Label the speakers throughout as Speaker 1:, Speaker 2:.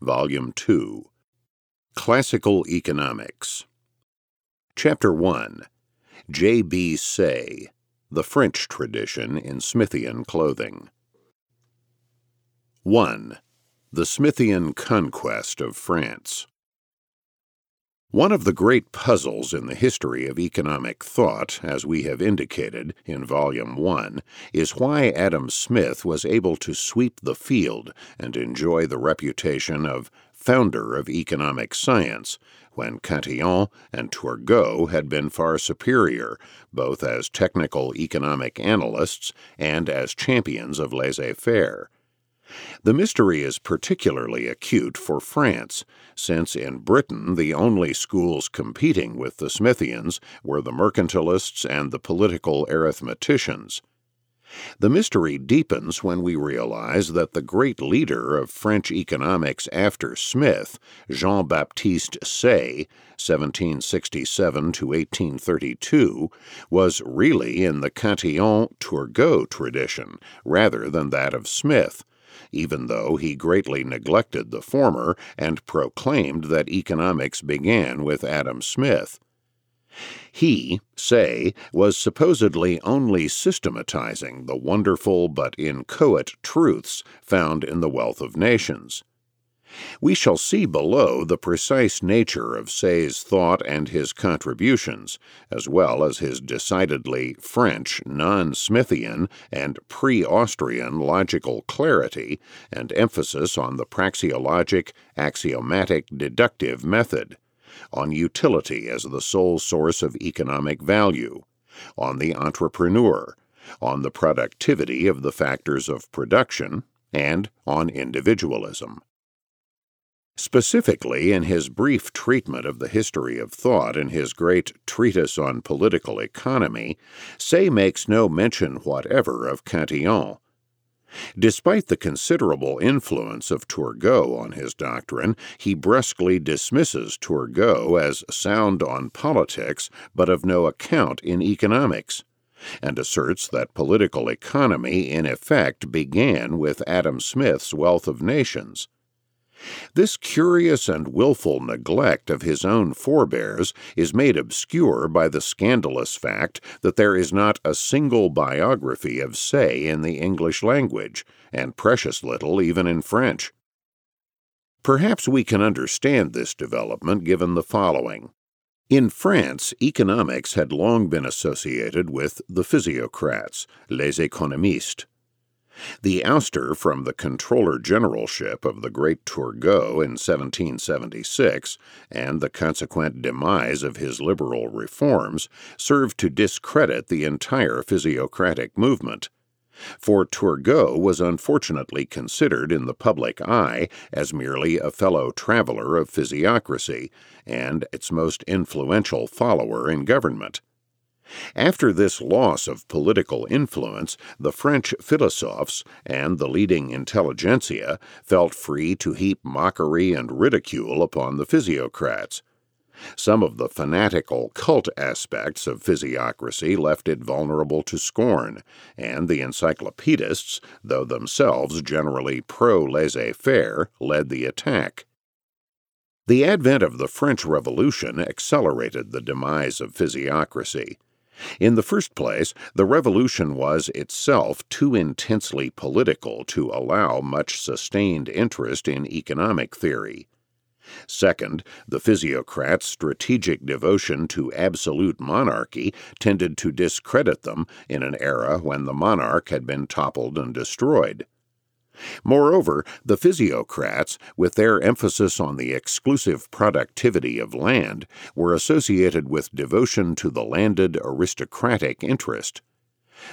Speaker 1: Volume 2. Classical Economics. Chapter 1 J.B. Say, The French Tradition in Smithian Clothing. 1. The Smithian Conquest of France. One of the great puzzles in the history of economic thought, as we have indicated in Volume 1, is why Adam Smith was able to sweep the field and enjoy the reputation of founder of economic science, when Cantillon and Turgot had been far superior, both as technical economic analysts and as champions of laissez faire. The mystery is particularly acute for France, since in Britain the only schools competing with the Smithians were the mercantilists and the political arithmeticians. The mystery deepens when we realize that the great leader of French economics after Smith, Jean Baptiste Say, 1767 to 1832, was really in the Cantillon Turgot tradition rather than that of Smith even though he greatly neglected the former and proclaimed that economics began with Adam Smith. He, Say, was supposedly only systematizing the wonderful but inchoate truths found in the wealth of nations. We shall see below the precise nature of Say's thought and his contributions, as well as his decidedly French, non Smithian, and pre Austrian logical clarity and emphasis on the praxeologic, axiomatic, deductive method, on utility as the sole source of economic value, on the entrepreneur, on the productivity of the factors of production, and on individualism. Specifically, in his brief treatment of the history of thought in his great Treatise on Political Economy, Say makes no mention whatever of Cantillon. Despite the considerable influence of Turgot on his doctrine, he brusquely dismisses Turgot as sound on politics but of no account in economics, and asserts that political economy in effect began with Adam Smith's Wealth of Nations. This curious and wilful neglect of his own forebears is made obscure by the scandalous fact that there is not a single biography of Say in the English language, and precious little even in French. Perhaps we can understand this development given the following. In France, economics had long been associated with the physiocrats, les économistes. The ouster from the Controller Generalship of the great Turgot in 1776, and the consequent demise of his liberal reforms, served to discredit the entire physiocratic movement. For Turgot was unfortunately considered in the public eye as merely a fellow traveler of physiocracy, and its most influential follower in government. After this loss of political influence, the French philosophes and the leading intelligentsia felt free to heap mockery and ridicule upon the physiocrats. Some of the fanatical cult aspects of physiocracy left it vulnerable to scorn, and the encyclopedists, though themselves generally pro laissez faire, led the attack. The advent of the French Revolution accelerated the demise of physiocracy. In the first place, the revolution was itself too intensely political to allow much sustained interest in economic theory. Second, the physiocrats' strategic devotion to absolute monarchy tended to discredit them in an era when the monarch had been toppled and destroyed. Moreover, the physiocrats, with their emphasis on the exclusive productivity of land, were associated with devotion to the landed aristocratic interest.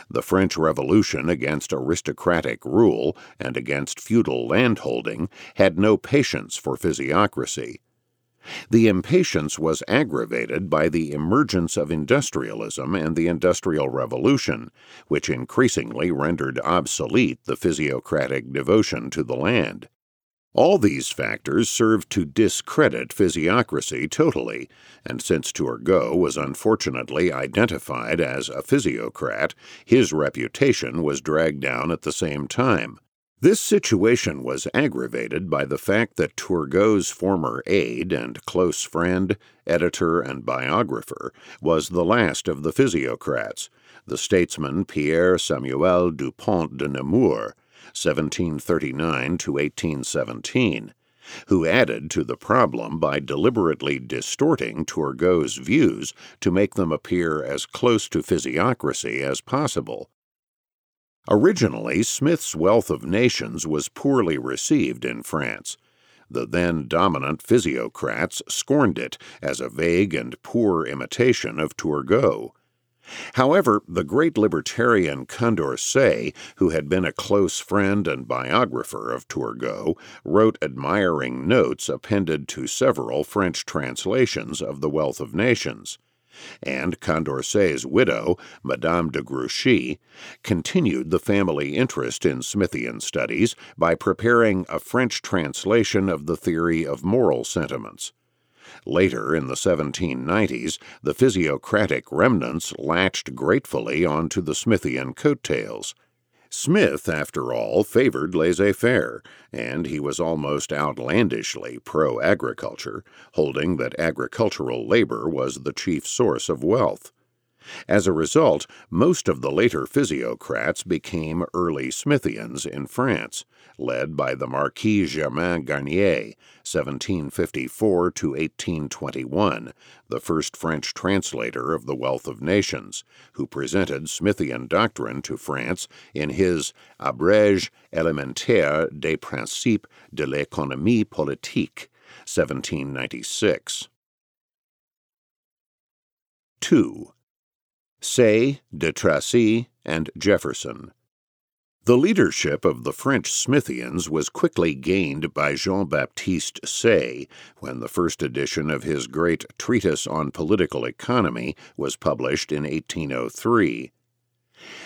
Speaker 1: The French Revolution against aristocratic rule and against feudal landholding had no patience for physiocracy. The impatience was aggravated by the emergence of industrialism and the Industrial Revolution, which increasingly rendered obsolete the physiocratic devotion to the land. All these factors served to discredit physiocracy totally, and since Turgot was unfortunately identified as a physiocrat, his reputation was dragged down at the same time. This situation was aggravated by the fact that Turgot's former aide and close friend, editor, and biographer was the last of the physiocrats, the statesman Pierre Samuel Dupont de Nemours, 1739 to 1817, who added to the problem by deliberately distorting Turgot's views to make them appear as close to physiocracy as possible. Originally, Smith's Wealth of Nations was poorly received in France. The then dominant physiocrats scorned it as a vague and poor imitation of Turgot. However, the great libertarian Condorcet, who had been a close friend and biographer of Turgot, wrote admiring notes appended to several French translations of The Wealth of Nations and Condorcet's widow, Madame de Grouchy, continued the family interest in Smithian studies by preparing a French translation of the theory of moral sentiments. Later, in the 1790s, the physiocratic remnants latched gratefully onto the Smithian coattails. Smith, after all, favored laissez faire, and he was almost outlandishly pro agriculture, holding that agricultural labor was the chief source of wealth. As a result, most of the later physiocrats became early Smithians in France, led by the Marquis Germain Garnier, 1754 to 1821, the first French translator of The Wealth of Nations, who presented Smithian doctrine to France in his Abrégé élémentaire des principes de l'économie politique, 1796. 2. Say, de Tracy, and Jefferson. The leadership of the French Smithians was quickly gained by Jean Baptiste Say when the first edition of his great Treatise on Political Economy was published in 1803.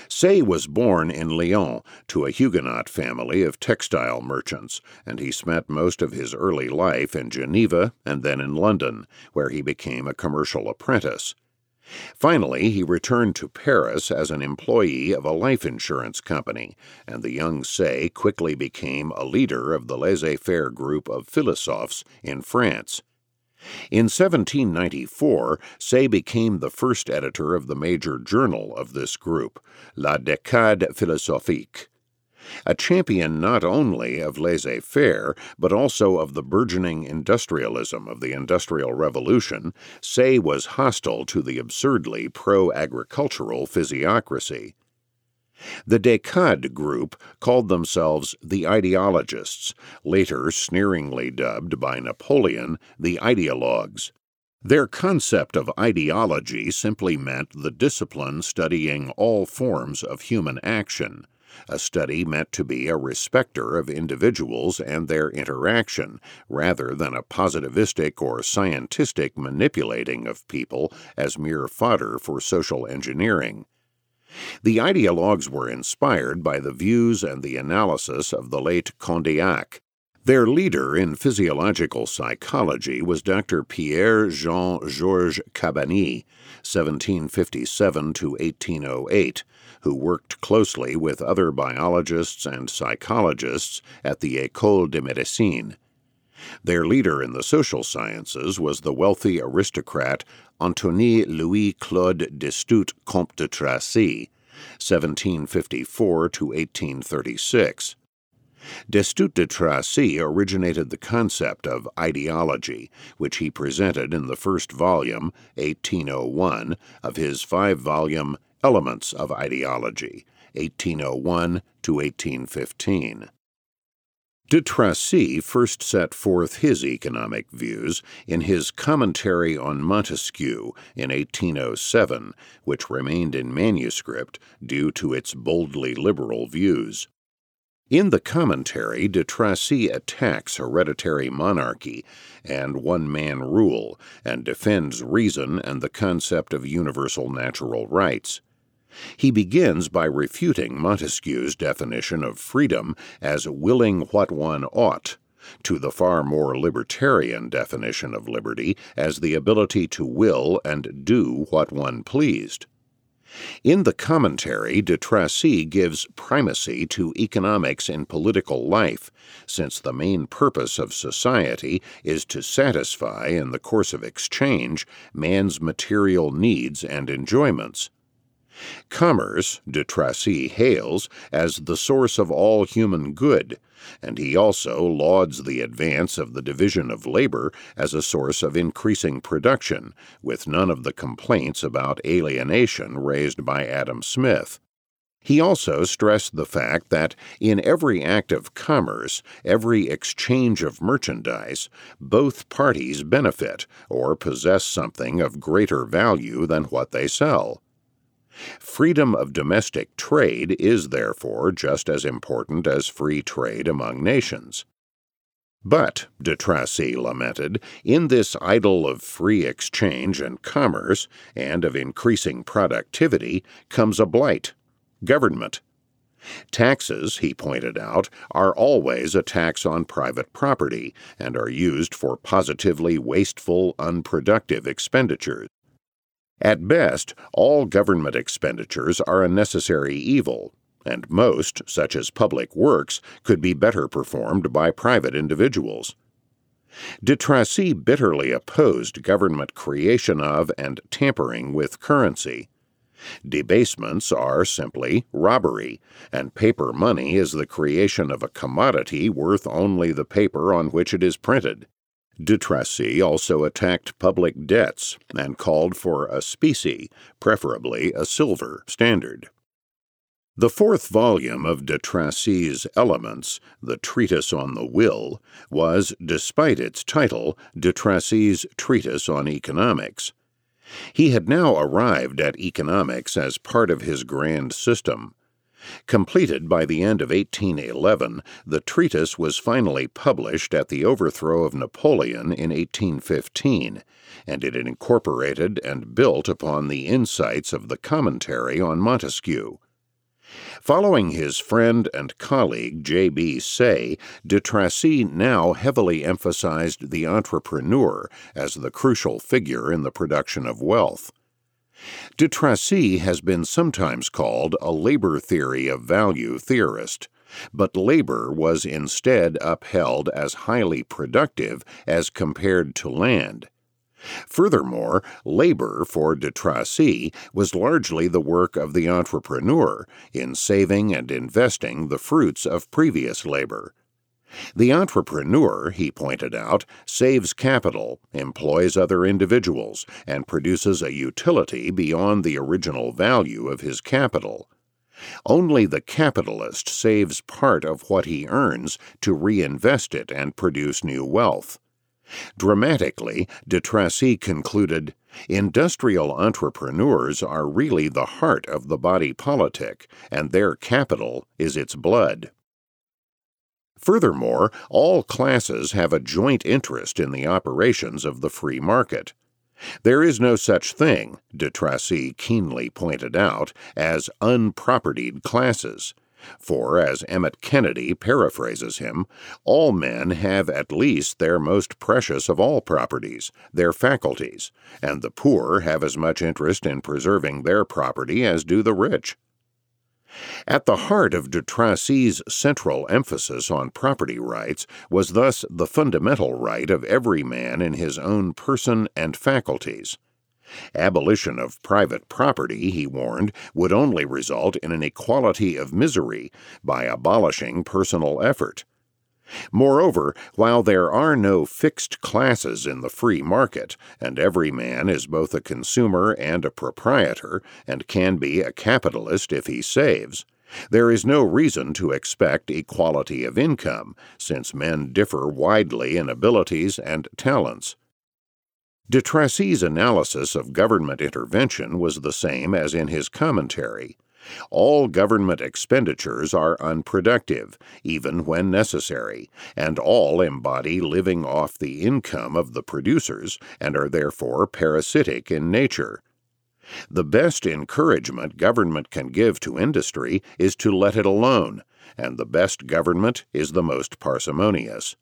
Speaker 1: Say was born in Lyon to a Huguenot family of textile merchants, and he spent most of his early life in Geneva and then in London, where he became a commercial apprentice. Finally, he returned to Paris as an employee of a life insurance company, and the young Say quickly became a leader of the laissez faire group of philosophes in France. In 1794, Say became the first editor of the major journal of this group, La Décade Philosophique a champion not only of laissez faire, but also of the burgeoning industrialism of the Industrial Revolution, Say was hostile to the absurdly pro agricultural physiocracy. The Décade group called themselves the ideologists, later sneeringly dubbed by Napoleon the ideologues. Their concept of ideology simply meant the discipline studying all forms of human action a study meant to be a respecter of individuals and their interaction, rather than a positivistic or scientistic manipulating of people as mere fodder for social engineering. The ideologues were inspired by the views and the analysis of the late Condillac. Their leader in physiological psychology was Dr. Pierre Jean Georges Cabanis, 1757 to 1808 who worked closely with other biologists and psychologists at the École de Médecine. Their leader in the social sciences was the wealthy aristocrat Antoine Louis Claude Destutt Comte de Tracy, 1754 to 1836. Destutt de Tracy originated the concept of ideology, which he presented in the first volume, 1801, of his five volume Elements of Ideology, 1801 to 1815. De Tracy first set forth his economic views in his Commentary on Montesquieu in 1807, which remained in manuscript due to its boldly liberal views. In the commentary, de Tracy attacks hereditary monarchy and one man rule and defends reason and the concept of universal natural rights. He begins by refuting Montesquieu's definition of freedom as willing what one ought, to the far more libertarian definition of liberty as the ability to will and do what one pleased. In the commentary, de Tracy gives primacy to economics in political life, since the main purpose of society is to satisfy, in the course of exchange, man's material needs and enjoyments. Commerce, de Tracy hails as the source of all human good, and he also lauds the advance of the division of labor as a source of increasing production, with none of the complaints about alienation raised by Adam Smith. He also stressed the fact that in every act of commerce, every exchange of merchandise, both parties benefit or possess something of greater value than what they sell. Freedom of domestic trade is therefore just as important as free trade among nations. But, de Tracy lamented, in this idyll of free exchange and commerce, and of increasing productivity, comes a blight government. Taxes, he pointed out, are always a tax on private property and are used for positively wasteful, unproductive expenditures. At best, all government expenditures are a necessary evil, and most, such as public works, could be better performed by private individuals. De Tracy bitterly opposed government creation of and tampering with currency. Debasements are simply robbery, and paper money is the creation of a commodity worth only the paper on which it is printed. De Tracy also attacked public debts and called for a specie, preferably a silver, standard. The fourth volume of de Tracy's Elements, the Treatise on the Will, was, despite its title, de Tracy's Treatise on Economics. He had now arrived at economics as part of his grand system, Completed by the end of 1811, the treatise was finally published at the overthrow of Napoleon in 1815, and it incorporated and built upon the insights of the commentary on Montesquieu. Following his friend and colleague J.B. Say, de Tracy now heavily emphasized the entrepreneur as the crucial figure in the production of wealth. De Tracy has been sometimes called a labor theory of value theorist, but labor was instead upheld as highly productive as compared to land. Furthermore, labor for de Tracy was largely the work of the entrepreneur in saving and investing the fruits of previous labor. The entrepreneur, he pointed out, saves capital, employs other individuals, and produces a utility beyond the original value of his capital. Only the capitalist saves part of what he earns to reinvest it and produce new wealth. Dramatically, de Tracy concluded Industrial entrepreneurs are really the heart of the body politic, and their capital is its blood. Furthermore, all classes have a joint interest in the operations of the free market. There is no such thing, de Tracy keenly pointed out, as unpropertied classes. For, as Emmet Kennedy paraphrases him, all men have at least their most precious of all properties, their faculties, and the poor have as much interest in preserving their property as do the rich. At the heart of de Tracy's central emphasis on property rights was thus the fundamental right of every man in his own person and faculties. Abolition of private property, he warned, would only result in an equality of misery by abolishing personal effort. Moreover, while there are no fixed classes in the free market, and every man is both a consumer and a proprietor, and can be a capitalist if he saves, there is no reason to expect equality of income, since men differ widely in abilities and talents. De Tracy's analysis of government intervention was the same as in his commentary. All government expenditures are unproductive, even when necessary, and all embody living off the income of the producers and are therefore parasitic in nature. The best encouragement government can give to industry is to let it alone, and the best government is the most parsimonious.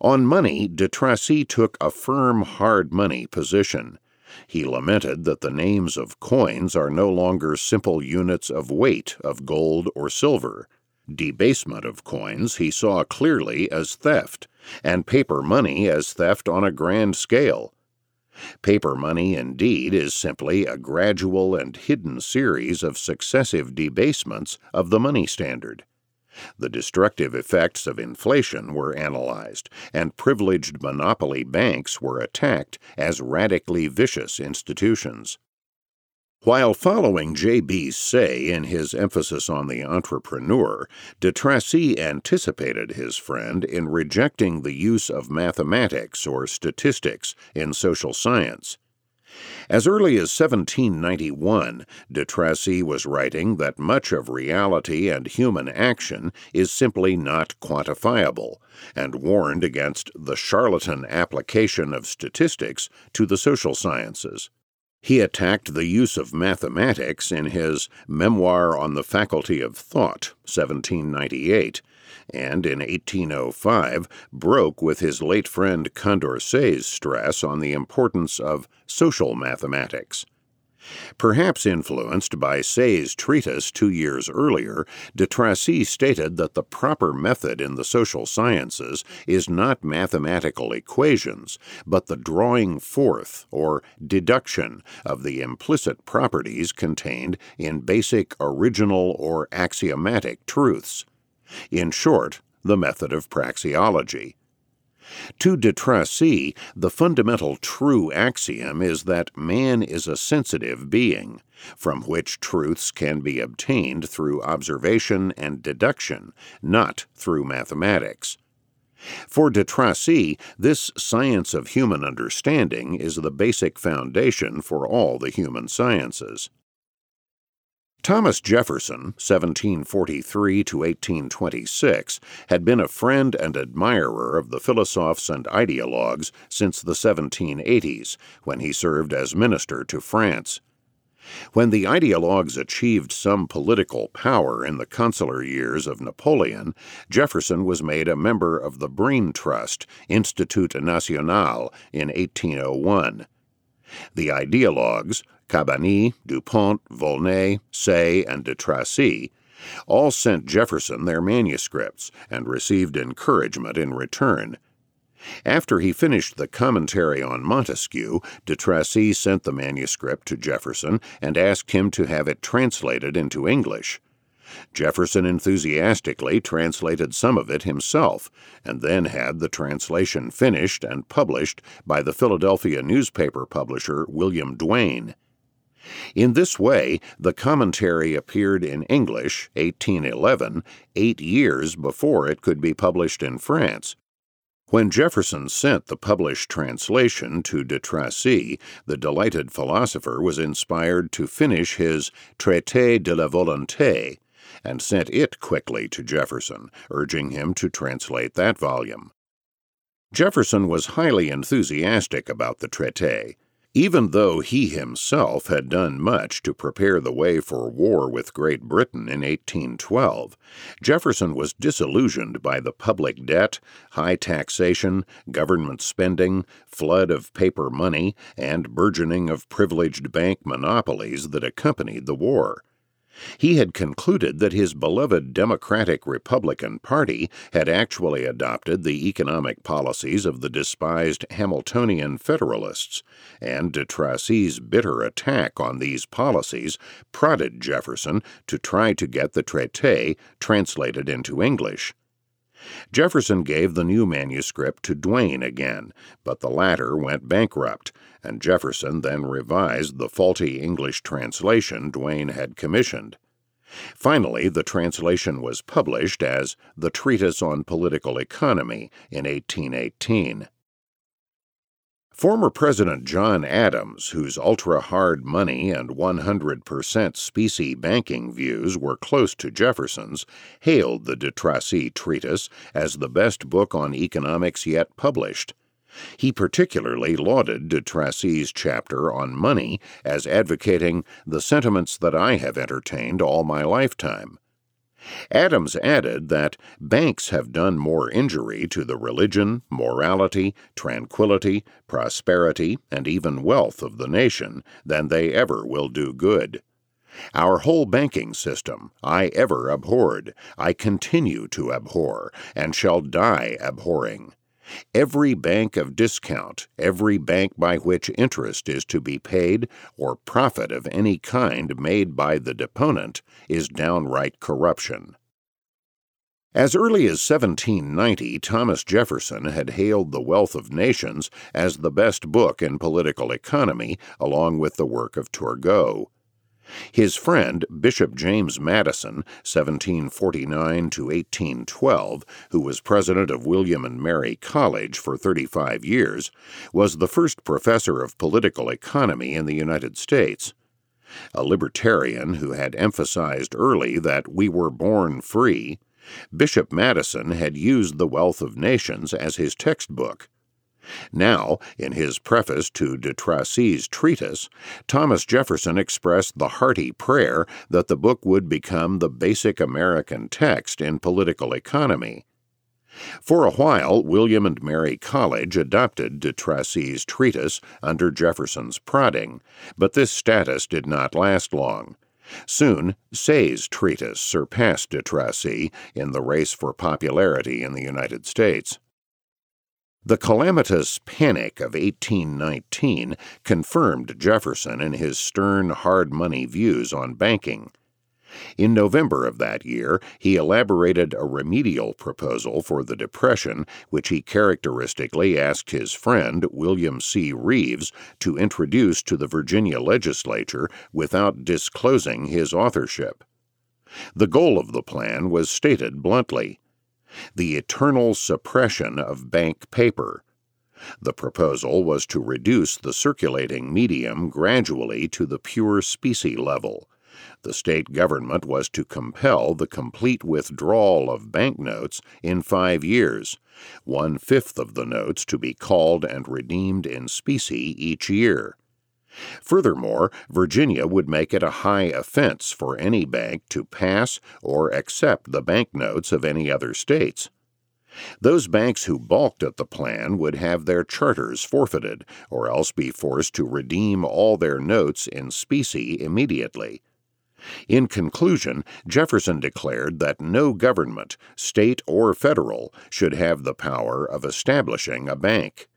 Speaker 1: On money, de Tracy took a firm hard money position He lamented that the names of coins are no longer simple units of weight of gold or silver. Debasement of coins he saw clearly as theft, and paper money as theft on a grand scale. Paper money, indeed, is simply a gradual and hidden series of successive debasements of the money standard. The destructive effects of inflation were analyzed, and privileged monopoly banks were attacked as radically vicious institutions. While following J.B. Say in his emphasis on the entrepreneur, de Tracy anticipated his friend in rejecting the use of mathematics or statistics in social science. As early as 1791, de Tracy was writing that much of reality and human action is simply not quantifiable, and warned against the charlatan application of statistics to the social sciences. He attacked the use of mathematics in his Memoir on the Faculty of Thought, 1798, and in 1805 broke with his late friend Condorcet's stress on the importance of social mathematics. Perhaps influenced by Say's treatise two years earlier, de Tracy stated that the proper method in the social sciences is not mathematical equations, but the drawing forth, or deduction, of the implicit properties contained in basic original or axiomatic truths. In short, the method of praxeology. To de Tracy, the fundamental true axiom is that man is a sensitive being, from which truths can be obtained through observation and deduction, not through mathematics. For de Tracy, this science of human understanding is the basic foundation for all the human sciences. Thomas Jefferson, 1743 to 1826, had been a friend and admirer of the philosophes and ideologues since the 1780s, when he served as minister to France. When the ideologues achieved some political power in the consular years of Napoleon, Jefferson was made a member of the Brain Trust, Institut National, in 1801. The ideologues, Cabanis, Dupont, Volney, Say, and de Tracy, all sent Jefferson their manuscripts and received encouragement in return. After he finished the commentary on Montesquieu, de Tracy sent the manuscript to Jefferson and asked him to have it translated into English. Jefferson enthusiastically translated some of it himself, and then had the translation finished and published by the Philadelphia newspaper publisher William Duane. In this way, the commentary appeared in English, 1811, eight years before it could be published in France. When Jefferson sent the published translation to de Tracy, the delighted philosopher was inspired to finish his Traité de la Volonté, and sent it quickly to Jefferson, urging him to translate that volume. Jefferson was highly enthusiastic about the Traité, even though he himself had done much to prepare the way for war with Great Britain in 1812, Jefferson was disillusioned by the public debt, high taxation, government spending, flood of paper money, and burgeoning of privileged bank monopolies that accompanied the war. He had concluded that his beloved Democratic Republican Party had actually adopted the economic policies of the despised Hamiltonian Federalists, and de Tracy's bitter attack on these policies prodded Jefferson to try to get the traité translated into English. Jefferson gave the new manuscript to Duane again, but the latter went bankrupt, and Jefferson then revised the faulty English translation Duane had commissioned. Finally, the translation was published as The Treatise on Political Economy in 1818. Former President John Adams, whose ultra hard money and 100% specie banking views were close to Jefferson's, hailed the de Tracy treatise as the best book on economics yet published. He particularly lauded de Tracy's chapter on money as advocating the sentiments that I have entertained all my lifetime. Adams added that banks have done more injury to the religion, morality, tranquility, prosperity, and even wealth of the nation than they ever will do good. Our whole banking system I ever abhorred, I continue to abhor, and shall die abhorring. Every bank of discount, every bank by which interest is to be paid, or profit of any kind made by the deponent, is downright corruption. As early as 1790, Thomas Jefferson had hailed The Wealth of Nations as the best book in political economy, along with the work of Turgot. His friend, Bishop James Madison, 1749 to 1812, who was president of William and Mary College for 35 years, was the first professor of political economy in the United States. A libertarian who had emphasized early that we were born free, Bishop Madison had used The Wealth of Nations as his textbook. Now, in his preface to de Tracy's treatise, Thomas Jefferson expressed the hearty prayer that the book would become the basic American text in political economy. For a while, William and Mary College adopted de Tracy's treatise under Jefferson's prodding, but this status did not last long. Soon, Say's treatise surpassed de Tracy in the race for popularity in the United States. The calamitous panic of 1819 confirmed Jefferson in his stern, hard money views on banking. In November of that year, he elaborated a remedial proposal for the Depression, which he characteristically asked his friend, William C. Rives, to introduce to the Virginia legislature without disclosing his authorship. The goal of the plan was stated bluntly the eternal suppression of bank paper. The proposal was to reduce the circulating medium gradually to the pure specie level the state government was to compel the complete withdrawal of banknotes in five years, one fifth of the notes to be called and redeemed in specie each year. Furthermore, Virginia would make it a high offense for any bank to pass or accept the banknotes of any other states. Those banks who balked at the plan would have their charters forfeited, or else be forced to redeem all their notes in specie immediately. In conclusion, Jefferson declared that no government, state or federal, should have the power of establishing a bank.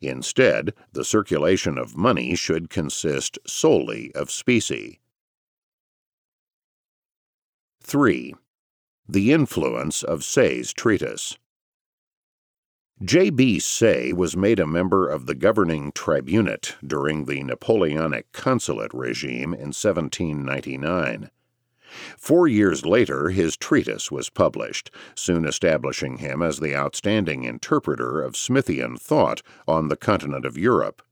Speaker 1: Instead, the circulation of money should consist solely of specie. 3. The influence of Say's treatise. J.B. Say was made a member of the governing tribunate during the Napoleonic consulate regime in 1799. Four years later, his treatise was published, soon establishing him as the outstanding interpreter of Smithian thought on the continent of Europe.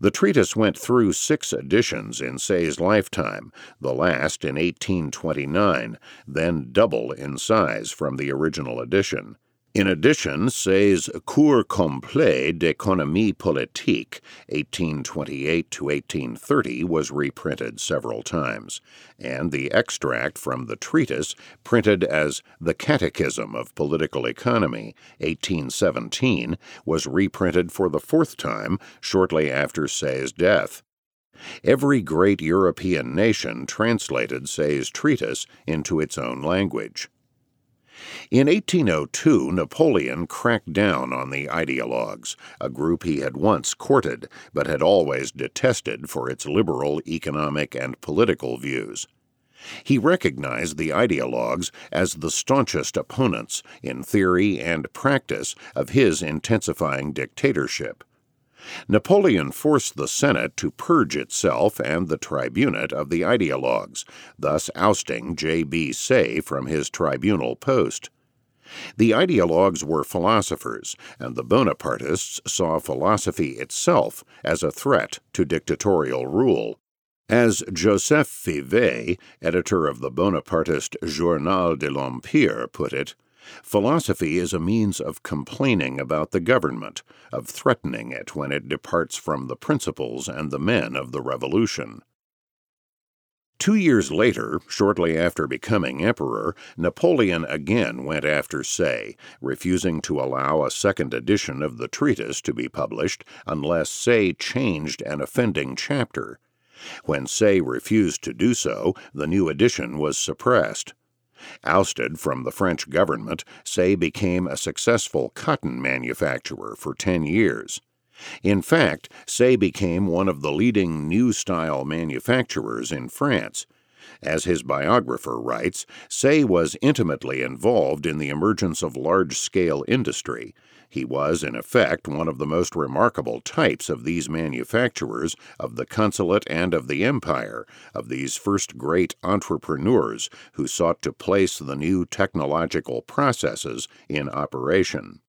Speaker 1: The treatise went through six editions in Say's lifetime, the last in 1829, then double in size from the original edition. In addition, Say's Cours complet d'économie politique, 1828 to 1830, was reprinted several times, and the extract from the treatise, printed as The Catechism of Political Economy, 1817, was reprinted for the fourth time shortly after Say's death. Every great European nation translated Say's treatise into its own language. In 1802, Napoleon cracked down on the ideologues, a group he had once courted but had always detested for its liberal economic and political views. He recognized the ideologues as the staunchest opponents, in theory and practice, of his intensifying dictatorship. Napoleon forced the Senate to purge itself and the tribunate of the ideologues, thus ousting J.B. Say from his tribunal post. The ideologues were philosophers, and the Bonapartists saw philosophy itself as a threat to dictatorial rule. As Joseph Fiévée, editor of the Bonapartist Journal de l'Empire, put it, Philosophy is a means of complaining about the government, of threatening it when it departs from the principles and the men of the revolution. Two years later, shortly after becoming emperor, Napoleon again went after Say, refusing to allow a second edition of the treatise to be published unless Say changed an offending chapter. When Say refused to do so, the new edition was suppressed. Ousted from the French government, Say became a successful cotton manufacturer for ten years. In fact, Say became one of the leading new style manufacturers in France. As his biographer writes, Say was intimately involved in the emergence of large scale industry. He was, in effect, one of the most remarkable types of these manufacturers of the consulate and of the empire, of these first great entrepreneurs who sought to place the new technological processes in operation.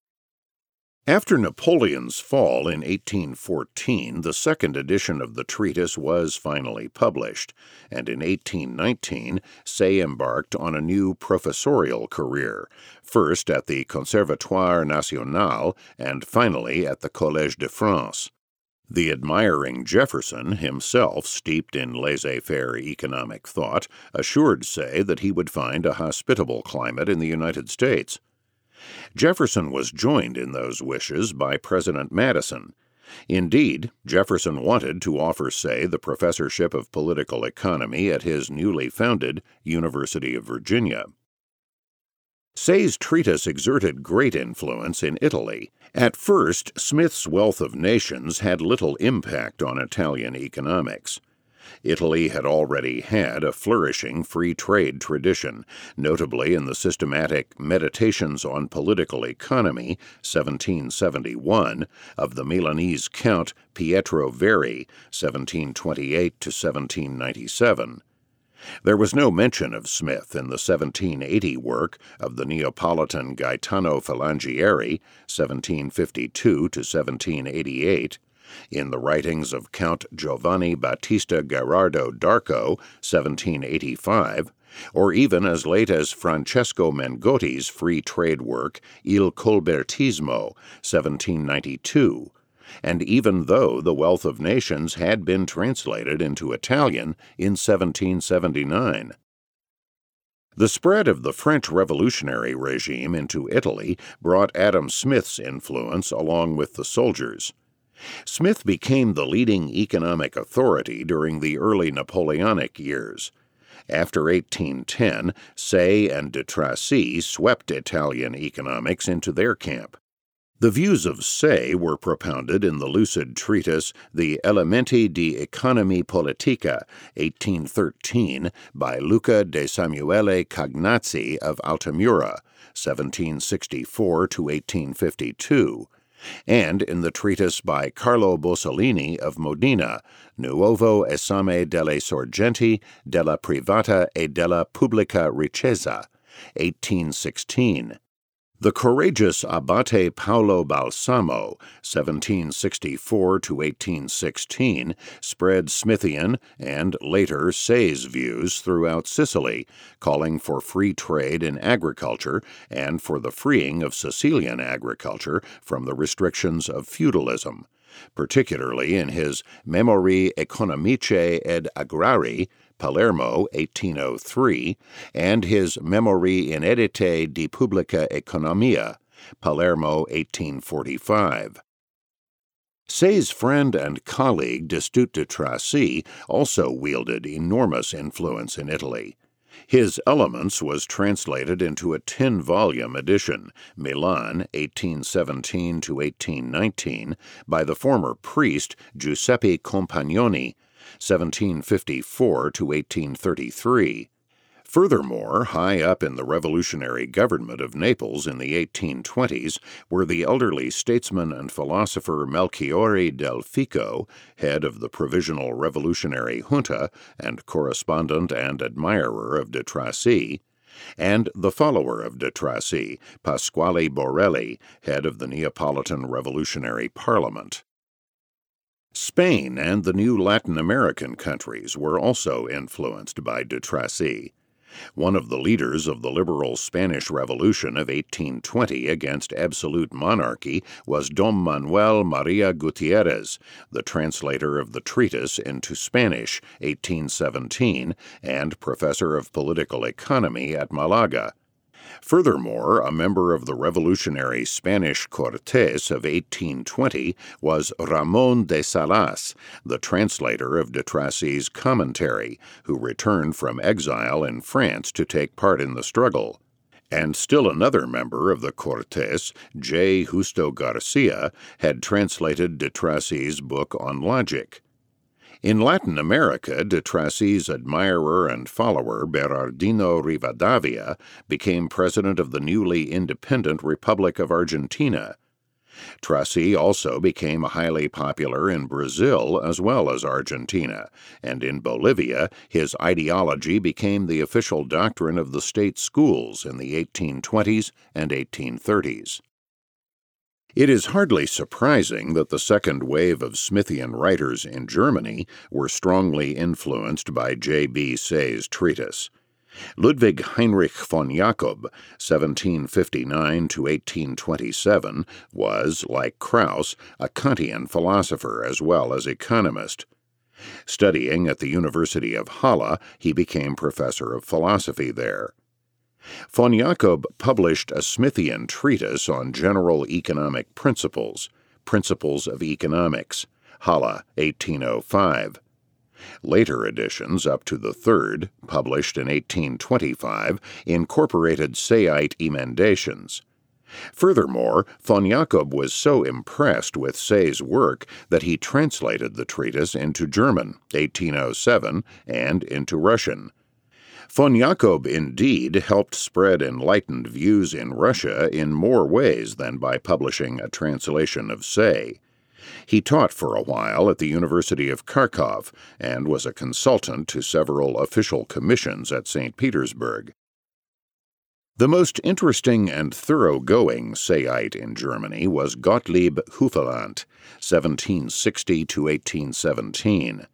Speaker 1: After Napoleon's fall in 1814, the second edition of the treatise was finally published, and in 1819 Say embarked on a new professorial career, first at the Conservatoire National and finally at the Collège de France. The admiring Jefferson, himself steeped in laissez faire economic thought, assured Say that he would find a hospitable climate in the United States. Jefferson was joined in those wishes by President Madison. Indeed, Jefferson wanted to offer Say the professorship of political economy at his newly founded University of Virginia. Say's treatise exerted great influence in Italy. At first, Smith's Wealth of Nations had little impact on Italian economics. Italy had already had a flourishing free trade tradition, notably in the systematic Meditations on Political Economy, 1771, of the Milanese Count Pietro Verri, 1728 to 1797. There was no mention of Smith in the 1780 work of the Neapolitan Gaetano Filangieri, 1752 to 1788, in the writings of Count Giovanni Battista Gherardo d'Arco, 1785, or even as late as Francesco Mengotti's free trade work Il Colbertismo, 1792, and even though The Wealth of Nations had been translated into Italian in 1779. The spread of the French revolutionary regime into Italy brought Adam Smith's influence along with the soldiers. Smith became the leading economic authority during the early Napoleonic years. After 1810, Say and de Tracy swept Italian economics into their camp. The views of Say were propounded in the lucid treatise The Elementi di Economia Politica, 1813, by Luca de Samuele Cagnazzi of Altamura, 1764 to 1852 and in the treatise by Carlo Bosellini of Modena, Nuovo Esame delle Sorgenti della Privata e della Pubblica Ricchezza, 1816, the courageous Abate Paolo Balsamo, 1764 to 1816, spread Smithian and later Say's views throughout Sicily, calling for free trade in agriculture and for the freeing of Sicilian agriculture from the restrictions of feudalism particularly in his Memorie Economiche ed Agrarie, Palermo, 1803, and his Memorie inedite di Pubblica Economia, Palermo, 1845. Say's friend and colleague Destutt de Tracy also wielded enormous influence in Italy. His Elements was translated into a 10 volume edition, Milan, 1817 to 1819, by the former priest Giuseppe Compagnoni, 1754 to 1833. Furthermore, high up in the revolutionary government of Naples in the 1820s were the elderly statesman and philosopher Melchiorre Delfico, head of the Provisional Revolutionary Junta and correspondent and admirer of de Tracy, and the follower of de Tracy, Pasquale Borelli, head of the Neapolitan Revolutionary Parliament. Spain and the new Latin American countries were also influenced by de Tracy. One of the leaders of the liberal Spanish Revolution of 1820 against absolute monarchy was Dom Manuel Maria Gutierrez, the translator of the treatise into Spanish, 1817, and professor of political economy at Malaga. Furthermore, a member of the revolutionary Spanish Cortes of 1820 was Ramon de Salas, the translator of de Tracy's commentary, who returned from exile in France to take part in the struggle. And still another member of the Cortes, J. Justo Garcia, had translated de Tracy's book on logic. In Latin America, de Tracy's admirer and follower Bernardino Rivadavia became president of the newly independent Republic of Argentina. Tracy also became highly popular in Brazil as well as Argentina, and in Bolivia his ideology became the official doctrine of the state schools in the 1820s and 1830s. It is hardly surprising that the second wave of Smithian writers in Germany were strongly influenced by J.B. Say's treatise. Ludwig Heinrich von Jakob, 1759 to 1827, was, like Kraus, a Kantian philosopher as well as economist. Studying at the University of Halle, he became professor of philosophy there. Von Jakob published a Smithian treatise on general economic principles, Principles of Economics, Halle, 1805. Later editions, up to the third, published in 1825, incorporated Sayite emendations. Furthermore, von Jakob was so impressed with Say's work that he translated the treatise into German, 1807, and into Russian, Von Jakob indeed helped spread enlightened views in Russia in more ways than by publishing a translation of Say. He taught for a while at the University of Kharkov and was a consultant to several official commissions at St. Petersburg. The most interesting and thoroughgoing Sayite in Germany was Gottlieb Hufeland, 1760 to 1817.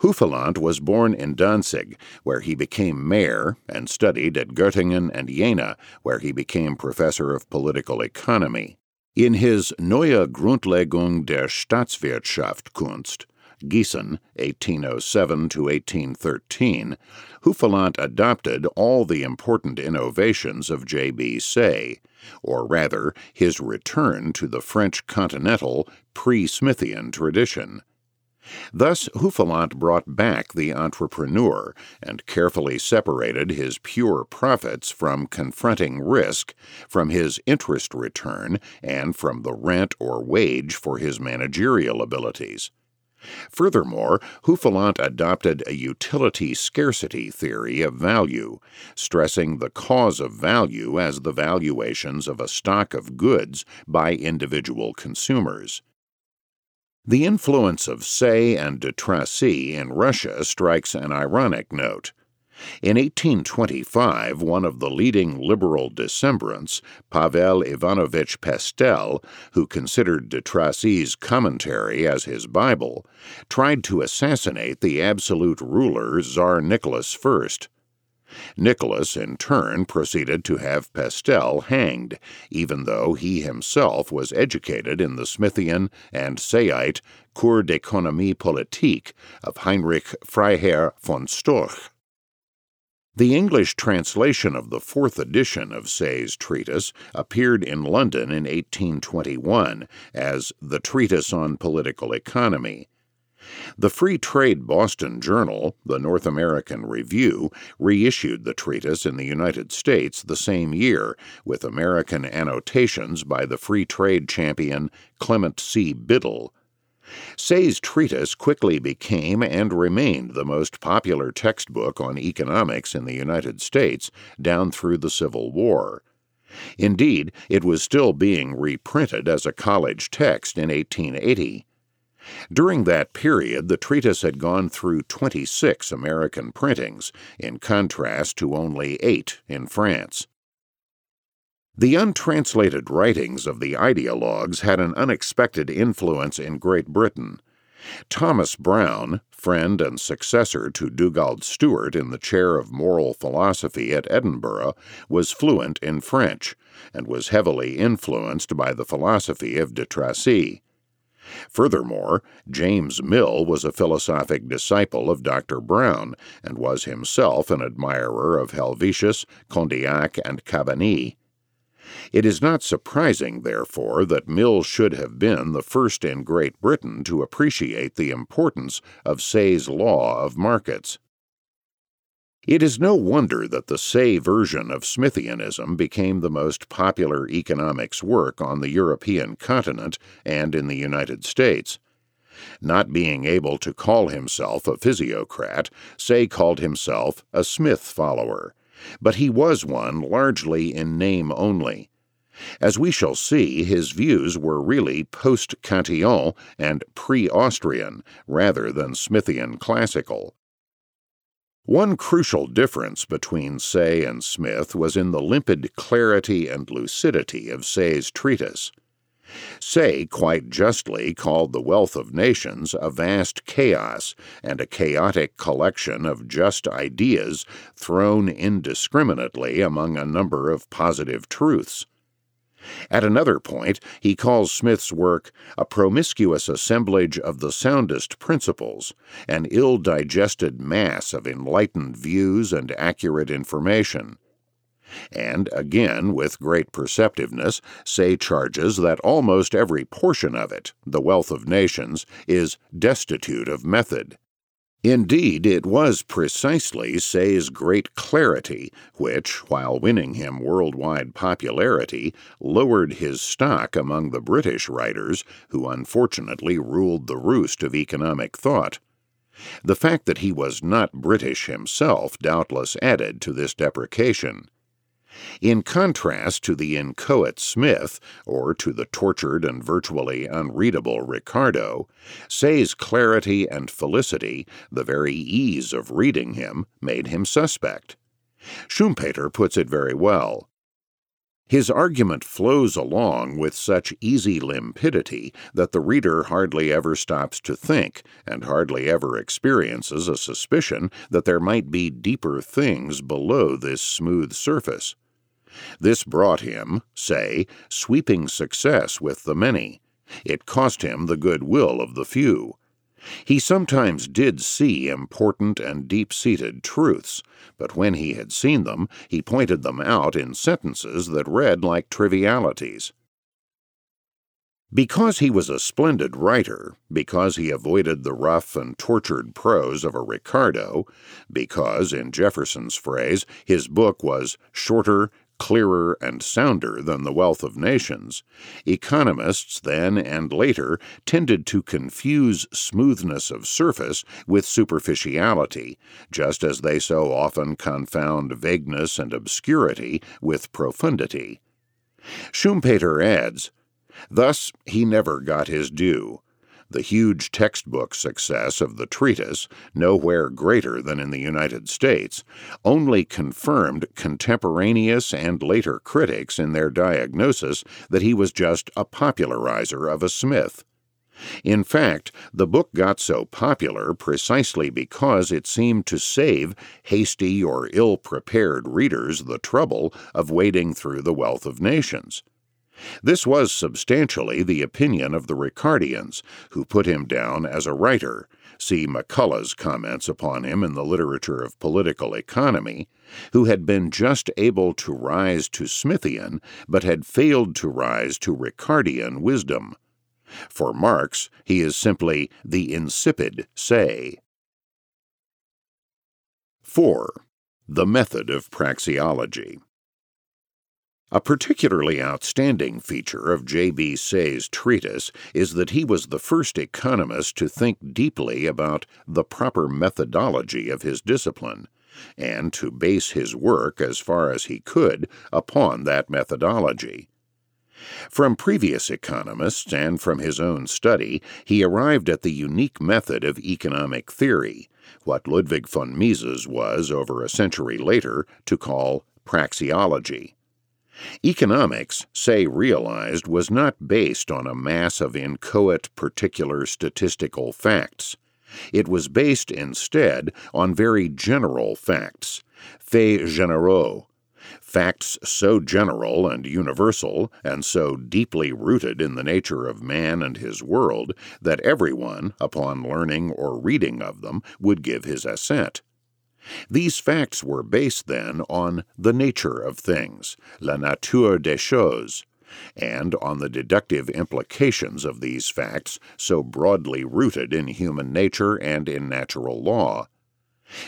Speaker 1: Hufeland was born in Danzig, where he became mayor, and studied at Göttingen and Jena, where he became professor of political economy. In his Neue Grundlegung der Staatswirtschaft Gießen, 1807 to 1813, Hufeland adopted all the important innovations of J.B. Say, or rather, his return to the French continental pre Smithian tradition. Thus, Hufeland brought back the entrepreneur and carefully separated his pure profits from confronting risk, from his interest return, and from the rent or wage for his managerial abilities. Furthermore, Hufeland adopted a utility scarcity theory of value, stressing the cause of value as the valuations of a stock of goods by individual consumers. The influence of Say and de Tracy in Russia strikes an ironic note. In 1825, one of the leading liberal Decembrists, Pavel Ivanovich Pestel, who considered de Tracy's commentary as his Bible, tried to assassinate the absolute ruler Tsar Nicholas I. Nicholas, in turn, proceeded to have Pestel hanged, even though he himself was educated in the Smithian and Sayite Cours d'économie politique of Heinrich Freiherr von Storch. The English translation of the fourth edition of Say's treatise appeared in London in 1821 as The Treatise on Political Economy the Free Trade Boston Journal, the North American Review, reissued the treatise in the United States the same year with American annotations by the free trade champion Clement C. Biddle. Say's treatise quickly became and remained the most popular textbook on economics in the United States down through the Civil War. Indeed, it was still being reprinted as a college text in 1880. During that period, the treatise had gone through 26 American printings, in contrast to only eight in France. The untranslated writings of the ideologues had an unexpected influence in Great Britain. Thomas Brown, friend and successor to Dugald Stewart in the chair of moral philosophy at Edinburgh, was fluent in French, and was heavily influenced by the philosophy of de Tracy. Furthermore, James Mill was a philosophic disciple of Dr. Brown and was himself an admirer of Helvetius, Condillac, and Cabanis. It is not surprising, therefore, that Mill should have been the first in Great Britain to appreciate the importance of Say's law of markets. It is no wonder that the Say version of Smithianism became the most popular economics work on the European continent and in the United States. Not being able to call himself a physiocrat, Say called himself a Smith follower, but he was one largely in name only. As we shall see, his views were really post Cantillon and pre Austrian rather than Smithian classical. One crucial difference between Say and Smith was in the limpid clarity and lucidity of Say's treatise. Say quite justly called the wealth of nations a vast chaos and a chaotic collection of just ideas thrown indiscriminately among a number of positive truths. At another point, he calls Smith's work a promiscuous assemblage of the soundest principles, an ill digested mass of enlightened views and accurate information. And again, with great perceptiveness, Say charges that almost every portion of it, the wealth of nations, is destitute of method. Indeed, it was precisely Say's great clarity which, while winning him worldwide popularity, lowered his stock among the British writers who unfortunately ruled the roost of economic thought. The fact that he was not British himself doubtless added to this deprecation. In contrast to the inchoate Smith, or to the tortured and virtually unreadable Ricardo, Say's clarity and felicity, the very ease of reading him, made him suspect. Schumpeter puts it very well. His argument flows along with such easy limpidity that the reader hardly ever stops to think, and hardly ever experiences a suspicion that there might be deeper things below this smooth surface. This brought him, say, sweeping success with the many. It cost him the goodwill of the few. He sometimes did see important and deep seated truths, but when he had seen them, he pointed them out in sentences that read like trivialities. Because he was a splendid writer, because he avoided the rough and tortured prose of a Ricardo, because, in Jefferson's phrase, his book was shorter, clearer and sounder than the wealth of nations, economists then and later tended to confuse smoothness of surface with superficiality, just as they so often confound vagueness and obscurity with profundity. Schumpeter adds, Thus he never got his due the huge textbook success of the treatise, nowhere greater than in the United States, only confirmed contemporaneous and later critics in their diagnosis that he was just a popularizer of a Smith. In fact, the book got so popular precisely because it seemed to save hasty or ill prepared readers the trouble of wading through the wealth of nations. This was substantially the opinion of the Ricardians, who put him down as a writer. See McCulloch's comments upon him in the literature of political economy, who had been just able to rise to Smithian, but had failed to rise to Ricardian wisdom. For Marx, he is simply the insipid Say. 4. The Method of Praxeology. A particularly outstanding feature of J.B. Say's treatise is that he was the first economist to think deeply about the proper methodology of his discipline, and to base his work, as far as he could, upon that methodology. From previous economists and from his own study, he arrived at the unique method of economic theory, what Ludwig von Mises was, over a century later, to call praxeology. Economics, Say realized, was not based on a mass of inchoate particular statistical facts. It was based instead on very general facts, faits généraux, facts so general and universal, and so deeply rooted in the nature of man and his world, that everyone, upon learning or reading of them, would give his assent. These facts were based, then, on the nature of things, la nature des choses, and on the deductive implications of these facts so broadly rooted in human nature and in natural law.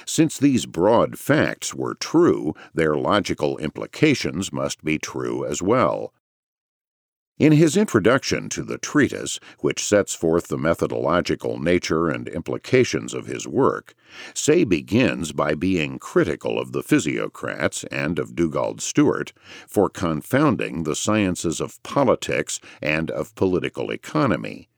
Speaker 1: Since these broad facts were true, their logical implications must be true as well. In his introduction to the treatise, which sets forth the methodological nature and implications of his work, Say begins by being critical of the physiocrats and of Dugald Stewart for confounding the sciences of politics and of political economy,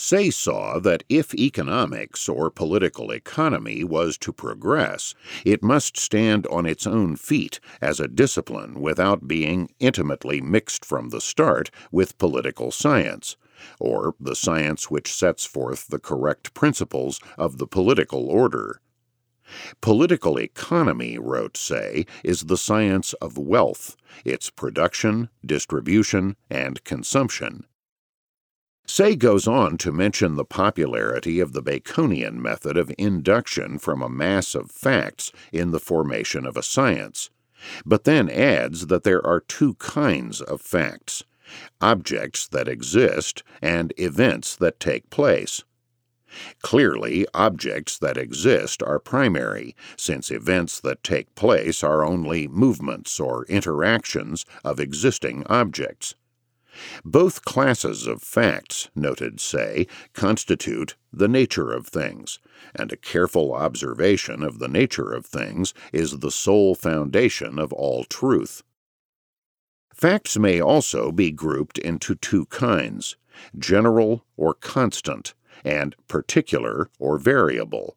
Speaker 1: Say saw that if economics or political economy was to progress, it must stand on its own feet as a discipline without being intimately mixed from the start with political science, or the science which sets forth the correct principles of the political order. Political economy, wrote Say, is the science of wealth, its production, distribution, and consumption. Say goes on to mention the popularity of the Baconian method of induction from a mass of facts in the formation of a science, but then adds that there are two kinds of facts objects that exist and events that take place. Clearly, objects that exist are primary, since events that take place are only movements or interactions of existing objects. Both classes of facts, noted Say, constitute the nature of things, and a careful observation of the nature of things is the sole foundation of all truth. Facts may also be grouped into two kinds general or constant, and particular or variable.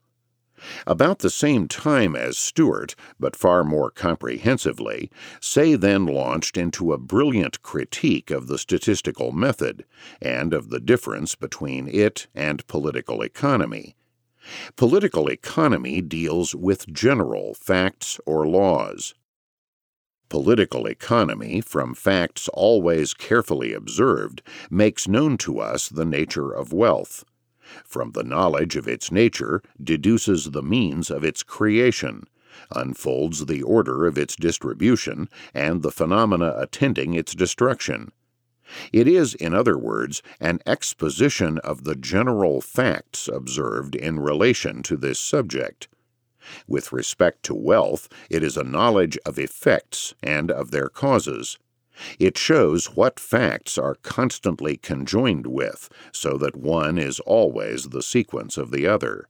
Speaker 1: About the same time as Stewart, but far more comprehensively, Say then launched into a brilliant critique of the statistical method and of the difference between it and political economy. Political economy deals with general facts or laws. Political economy, from facts always carefully observed, makes known to us the nature of wealth from the knowledge of its nature, deduces the means of its creation, unfolds the order of its distribution, and the phenomena attending its destruction. It is, in other words, an exposition of the general facts observed in relation to this subject. With respect to wealth, it is a knowledge of effects and of their causes. It shows what facts are constantly conjoined with, so that one is always the sequence of the other.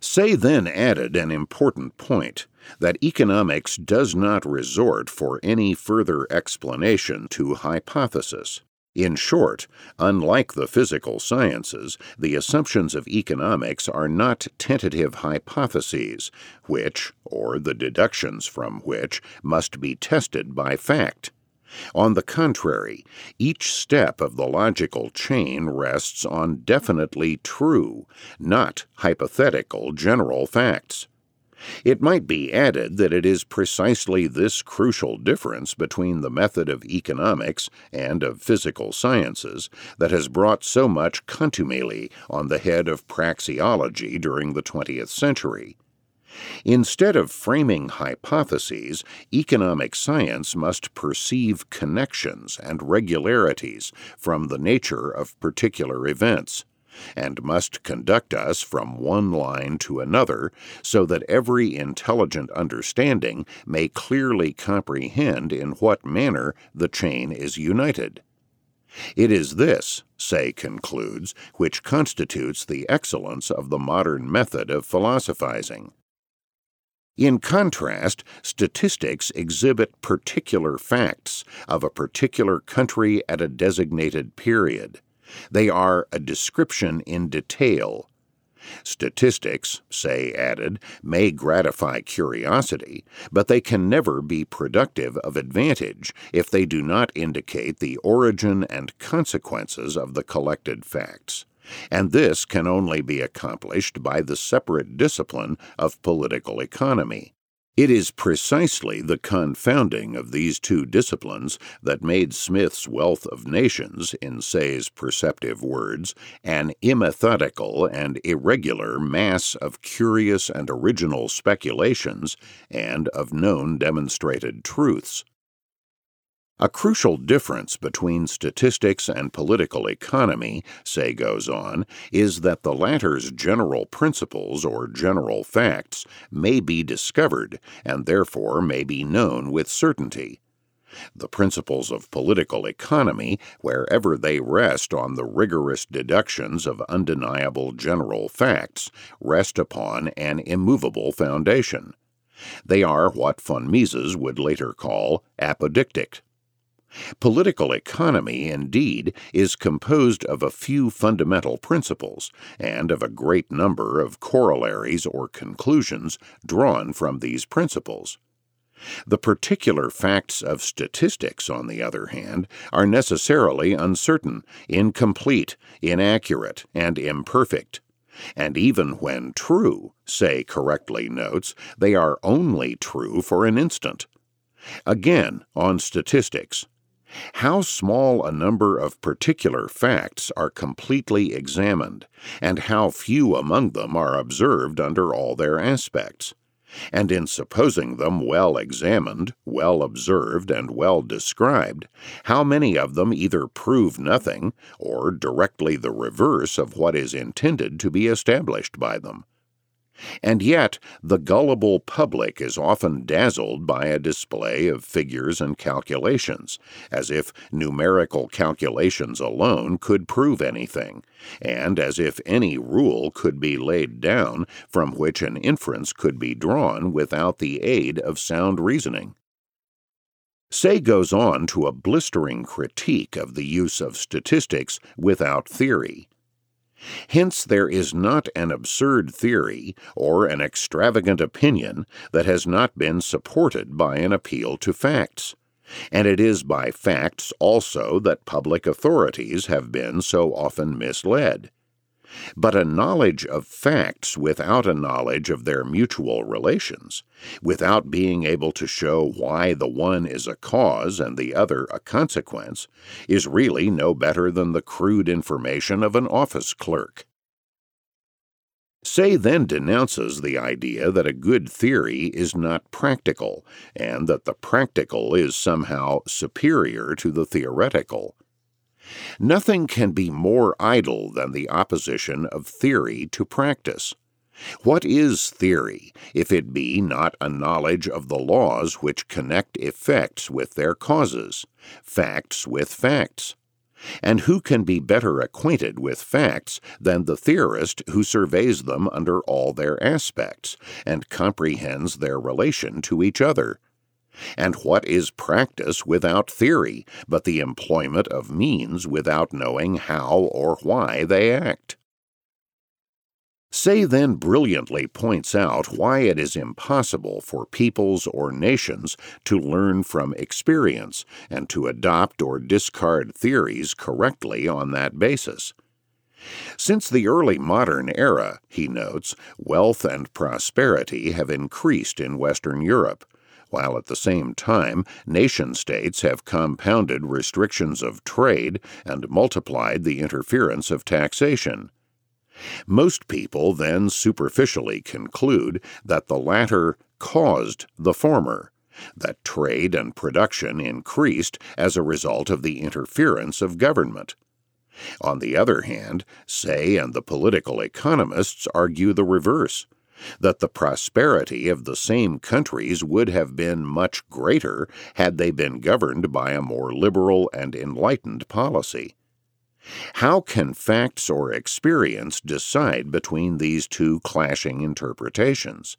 Speaker 1: Say then added an important point that economics does not resort for any further explanation to hypothesis. In short, unlike the physical sciences, the assumptions of economics are not tentative hypotheses, which, or the deductions from which, must be tested by fact. On the contrary, each step of the logical chain rests on definitely true, not hypothetical general facts. It might be added that it is precisely this crucial difference between the method of economics and of physical sciences that has brought so much contumely on the head of praxeology during the twentieth century. Instead of framing hypotheses, economic science must perceive connections and regularities from the nature of particular events, and must conduct us from one line to another so that every intelligent understanding may clearly comprehend in what manner the chain is united. It is this, Say concludes, which constitutes the excellence of the modern method of philosophizing. In contrast, statistics exhibit particular facts of a particular country at a designated period. They are a description in detail. Statistics, Say added, may gratify curiosity, but they can never be productive of advantage if they do not indicate the origin and consequences of the collected facts. And this can only be accomplished by the separate discipline of political economy. It is precisely the confounding of these two disciplines that made Smith's Wealth of Nations, in Say's perceptive words, an immethodical and irregular mass of curious and original speculations and of known demonstrated truths. A crucial difference between statistics and political economy, Say goes on, is that the latter's general principles or general facts may be discovered and therefore may be known with certainty. The principles of political economy, wherever they rest on the rigorous deductions of undeniable general facts, rest upon an immovable foundation. They are what von Mises would later call apodictic. Political economy, indeed, is composed of a few fundamental principles and of a great number of corollaries or conclusions drawn from these principles. The particular facts of statistics, on the other hand, are necessarily uncertain, incomplete, inaccurate, and imperfect. And even when true, Say correctly notes, they are only true for an instant. Again, on statistics, how small a number of particular facts are completely examined, and how few among them are observed under all their aspects. And in supposing them well examined, well observed, and well described, how many of them either prove nothing, or directly the reverse of what is intended to be established by them? And yet, the gullible public is often dazzled by a display of figures and calculations, as if numerical calculations alone could prove anything, and as if any rule could be laid down from which an inference could be drawn without the aid of sound reasoning. Say goes on to a blistering critique of the use of statistics without theory. Hence, there is not an absurd theory or an extravagant opinion that has not been supported by an appeal to facts. And it is by facts also that public authorities have been so often misled. But a knowledge of facts without a knowledge of their mutual relations, without being able to show why the one is a cause and the other a consequence, is really no better than the crude information of an office clerk. Say then denounces the idea that a good theory is not practical, and that the practical is somehow superior to the theoretical. Nothing can be more idle than the opposition of theory to practice. What is theory, if it be not a knowledge of the laws which connect effects with their causes, facts with facts? And who can be better acquainted with facts than the theorist who surveys them under all their aspects, and comprehends their relation to each other? And what is practice without theory, but the employment of means without knowing how or why they act? Say then brilliantly points out why it is impossible for peoples or nations to learn from experience and to adopt or discard theories correctly on that basis. Since the early modern era, he notes, wealth and prosperity have increased in Western Europe while at the same time nation states have compounded restrictions of trade and multiplied the interference of taxation. Most people then superficially conclude that the latter caused the former, that trade and production increased as a result of the interference of government. On the other hand, Say and the political economists argue the reverse that the prosperity of the same countries would have been much greater had they been governed by a more liberal and enlightened policy. How can facts or experience decide between these two clashing interpretations?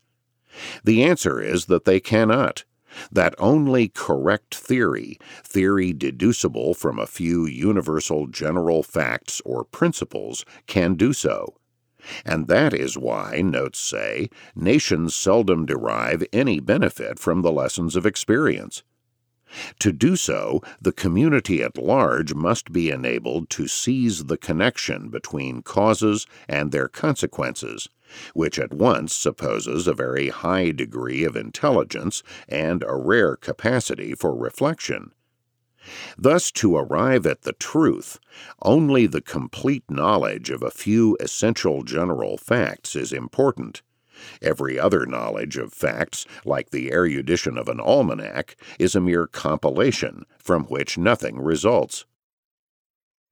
Speaker 1: The answer is that they cannot. That only correct theory, theory deducible from a few universal general facts or principles, can do so And that is why, notes say, nations seldom derive any benefit from the lessons of experience. To do so, the community at large must be enabled to seize the connection between causes and their consequences, which at once supposes a very high degree of intelligence and a rare capacity for reflection. Thus, to arrive at the truth, only the complete knowledge of a few essential general facts is important. Every other knowledge of facts, like the erudition of an almanac, is a mere compilation from which nothing results.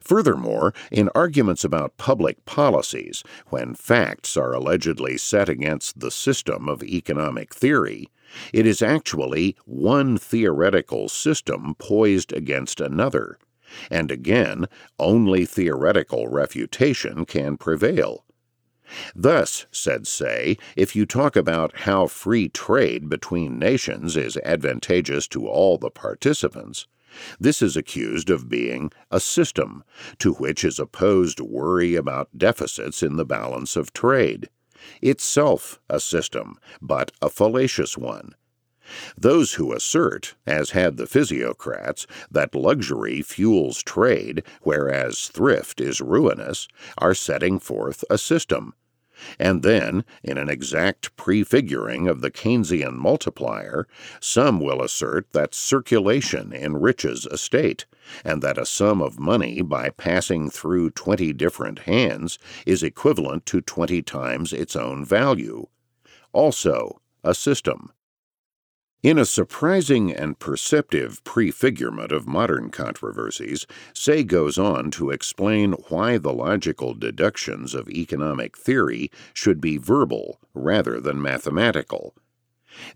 Speaker 1: Furthermore, in arguments about public policies, when facts are allegedly set against the system of economic theory, it is actually one theoretical system poised against another, and again, only theoretical refutation can prevail. Thus, said Say, if you talk about how free trade between nations is advantageous to all the participants, this is accused of being a system, to which is opposed worry about deficits in the balance of trade, itself a system, but a fallacious one. Those who assert, as had the physiocrats, that luxury fuels trade, whereas thrift is ruinous, are setting forth a system, and then, in an exact prefiguring of the Keynesian multiplier, some will assert that circulation enriches a state, and that a sum of money by passing through twenty different hands is equivalent to twenty times its own value. Also, a system. In a surprising and perceptive prefigurement of modern controversies, Say goes on to explain why the logical deductions of economic theory should be verbal rather than mathematical.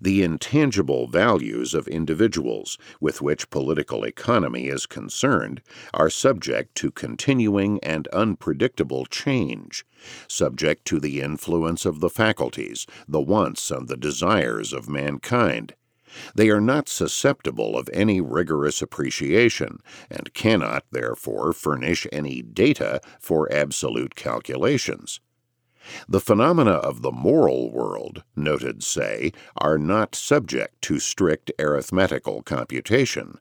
Speaker 1: The intangible values of individuals with which political economy is concerned are subject to continuing and unpredictable change, subject to the influence of the faculties, the wants, and the desires of mankind they are not susceptible of any rigorous appreciation, and cannot, therefore, furnish any data for absolute calculations. The phenomena of the moral world, noted Say, are not subject to strict arithmetical computation.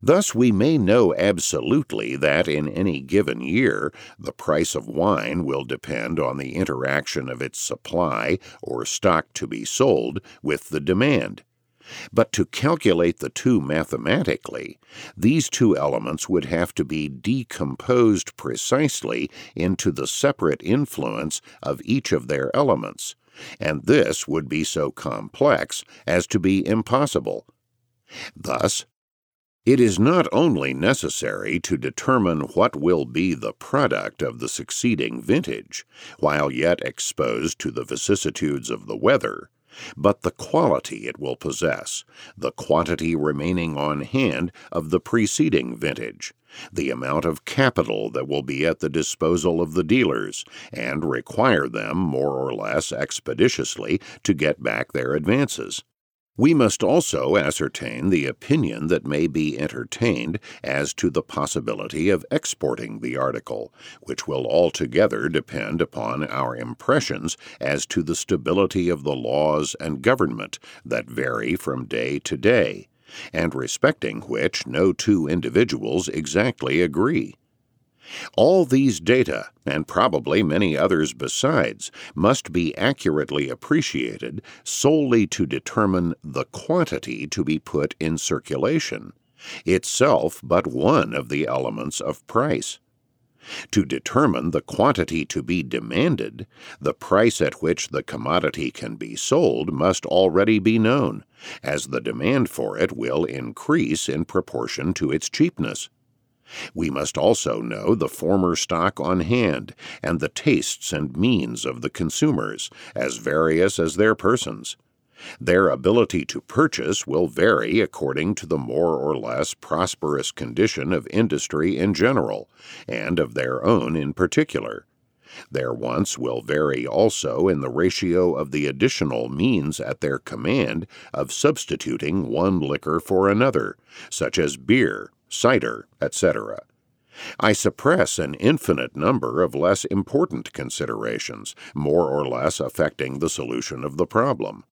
Speaker 1: Thus, we may know absolutely that in any given year the price of wine will depend on the interaction of its supply or stock to be sold with the demand. But to calculate the two mathematically, these two elements would have to be decomposed precisely into the separate influence of each of their elements, and this would be so complex as to be impossible. Thus, it is not only necessary to determine what will be the product of the succeeding vintage, while yet exposed to the vicissitudes of the weather, but the quality it will possess, the quantity remaining on hand of the preceding vintage, the amount of capital that will be at the disposal of the dealers, and require them more or less expeditiously to get back their advances. We must also ascertain the opinion that may be entertained as to the possibility of exporting the article, which will altogether depend upon our impressions as to the stability of the laws and government that vary from day to day, and respecting which no two individuals exactly agree. All these data, and probably many others besides, must be accurately appreciated solely to determine the quantity to be put in circulation, itself but one of the elements of price. To determine the quantity to be demanded, the price at which the commodity can be sold must already be known, as the demand for it will increase in proportion to its cheapness. We must also know the former stock on hand and the tastes and means of the consumers, as various as their persons. Their ability to purchase will vary according to the more or less prosperous condition of industry in general, and of their own in particular. Their wants will vary also in the ratio of the additional means at their command of substituting one liquor for another, such as beer, cider, etc. I suppress an infinite number of less important considerations, more or less affecting the solution of the problem.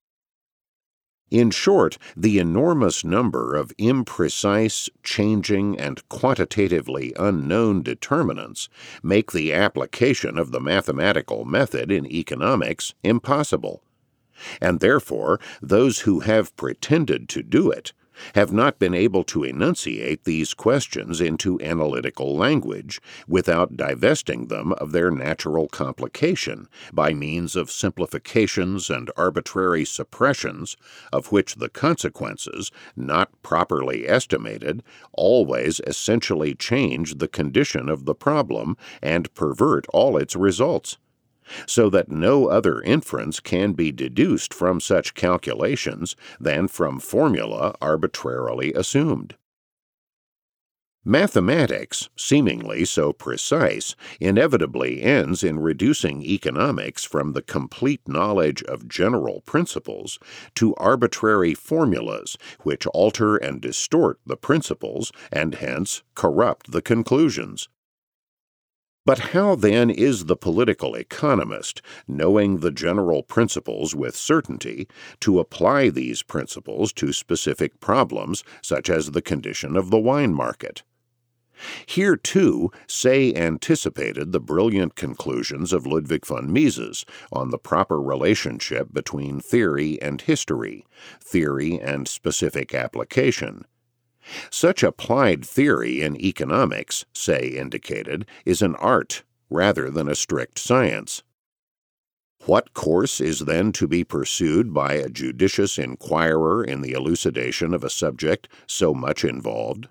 Speaker 1: In short, the enormous number of imprecise, changing, and quantitatively unknown determinants make the application of the mathematical method in economics impossible. And therefore, those who have pretended to do it have not been able to enunciate these questions into analytical language without divesting them of their natural complication by means of simplifications and arbitrary suppressions, of which the consequences, not properly estimated, always essentially change the condition of the problem and pervert all its results so that no other inference can be deduced from such calculations than from formula arbitrarily assumed. Mathematics, seemingly so precise, inevitably ends in reducing economics from the complete knowledge of general principles to arbitrary formulas which alter and distort the principles and hence corrupt the conclusions. But how then is the political economist, knowing the general principles with certainty, to apply these principles to specific problems such as the condition of the wine market? Here, too, Say anticipated the brilliant conclusions of Ludwig von Mises on the proper relationship between theory and history, theory and specific application, such applied theory in economics, Say indicated, is an art rather than a strict science. What course is then to be pursued by a judicious inquirer in the elucidation of a subject so much involved?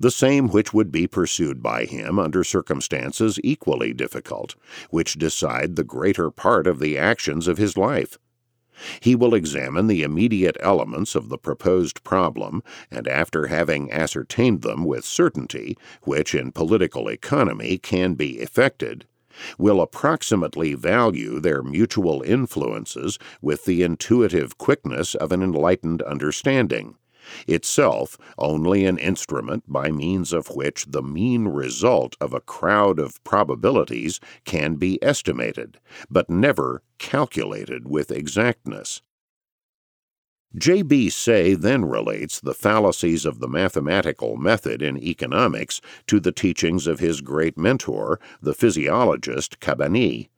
Speaker 1: The same which would be pursued by him under circumstances equally difficult, which decide the greater part of the actions of his life. He will examine the immediate elements of the proposed problem, and after having ascertained them with certainty, which in political economy can be effected, will approximately value their mutual influences with the intuitive quickness of an enlightened understanding itself only an instrument by means of which the mean result of a crowd of probabilities can be estimated, but never calculated with exactness. J.B. Say then relates the fallacies of the mathematical method in economics to the teachings of his great mentor, the physiologist Cabanis.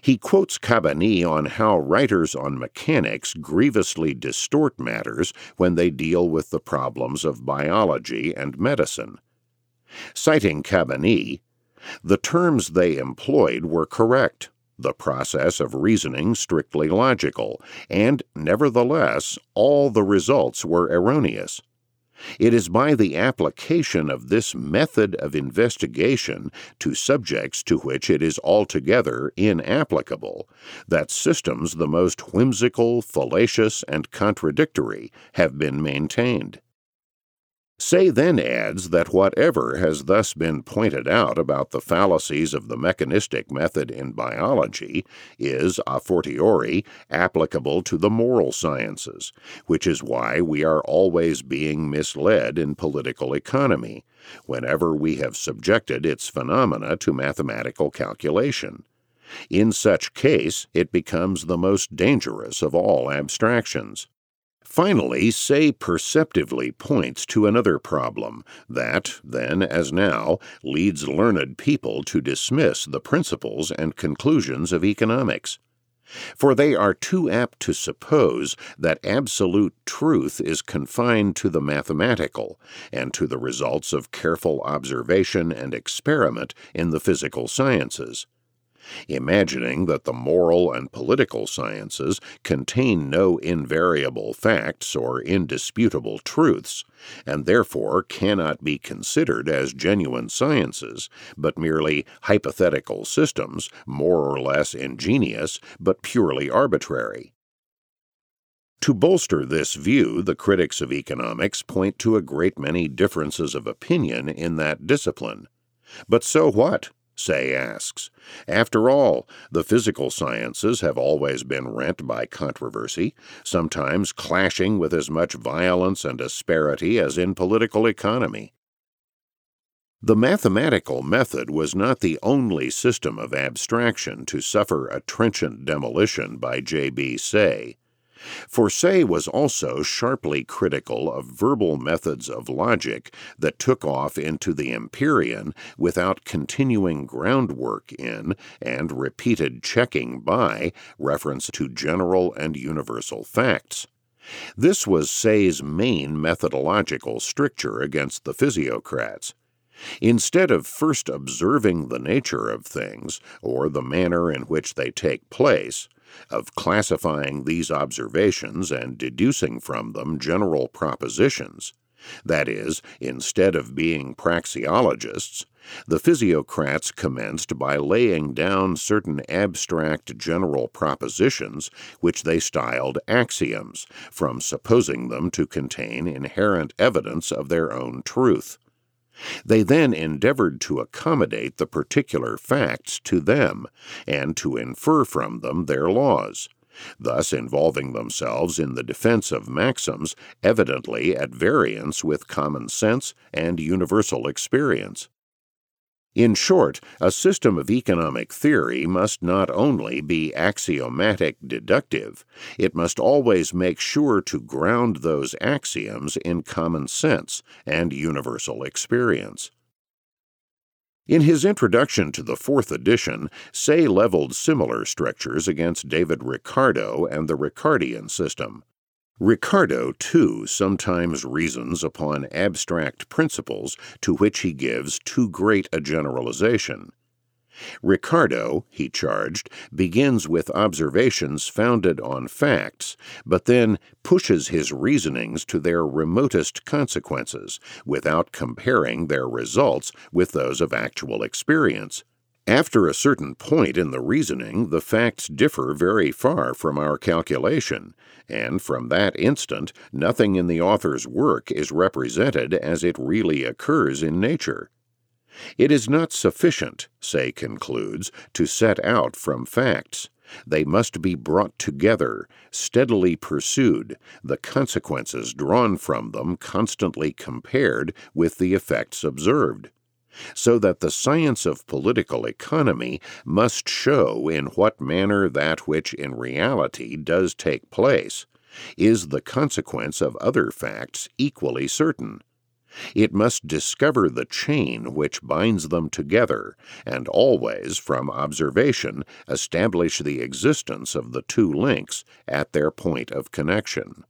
Speaker 1: He quotes Cabanis on how writers on mechanics grievously distort matters when they deal with the problems of biology and medicine. Citing Cabanis, the terms they employed were correct, the process of reasoning strictly logical, and nevertheless all the results were erroneous. It is by the application of this method of investigation to subjects to which it is altogether inapplicable that systems the most whimsical, fallacious, and contradictory have been maintained. Say then adds that whatever has thus been pointed out about the fallacies of the mechanistic method in biology is, a fortiori, applicable to the moral sciences, which is why we are always being misled in political economy, whenever we have subjected its phenomena to mathematical calculation. In such case, it becomes the most dangerous of all abstractions. Finally, Say perceptively points to another problem that, then as now, leads learned people to dismiss the principles and conclusions of economics. For they are too apt to suppose that absolute truth is confined to the mathematical and to the results of careful observation and experiment in the physical sciences imagining that the moral and political sciences contain no invariable facts or indisputable truths, and therefore cannot be considered as genuine sciences, but merely hypothetical systems, more or less ingenious, but purely arbitrary. To bolster this view, the critics of economics point to a great many differences of opinion in that discipline. But so what? Say asks. After all, the physical sciences have always been rent by controversy, sometimes clashing with as much violence and asperity as in political economy. The mathematical method was not the only system of abstraction to suffer a trenchant demolition by J.B. Say. For Say was also sharply critical of verbal methods of logic that took off into the Empyrean without continuing groundwork in and repeated checking by reference to general and universal facts. This was Say's main methodological stricture against the physiocrats. Instead of first observing the nature of things, or the manner in which they take place, of classifying these observations and deducing from them general propositions. That is, instead of being praxeologists, the physiocrats commenced by laying down certain abstract general propositions which they styled axioms, from supposing them to contain inherent evidence of their own truth. They then endeavored to accommodate the particular facts to them, and to infer from them their laws, thus involving themselves in the defense of maxims evidently at variance with common sense and universal experience. In short, a system of economic theory must not only be axiomatic deductive, it must always make sure to ground those axioms in common sense and universal experience. In his introduction to the fourth edition, Say leveled similar strictures against David Ricardo and the Ricardian system. Ricardo, too, sometimes reasons upon abstract principles to which he gives too great a generalization. Ricardo, he charged, begins with observations founded on facts, but then pushes his reasonings to their remotest consequences without comparing their results with those of actual experience. After a certain point in the reasoning, the facts differ very far from our calculation, and from that instant, nothing in the author's work is represented as it really occurs in nature. It is not sufficient, Say concludes, to set out from facts. They must be brought together, steadily pursued, the consequences drawn from them constantly compared with the effects observed so that the science of political economy must show in what manner that which in reality does take place is the consequence of other facts equally certain. It must discover the chain which binds them together, and always, from observation, establish the existence of the two links at their point of connection.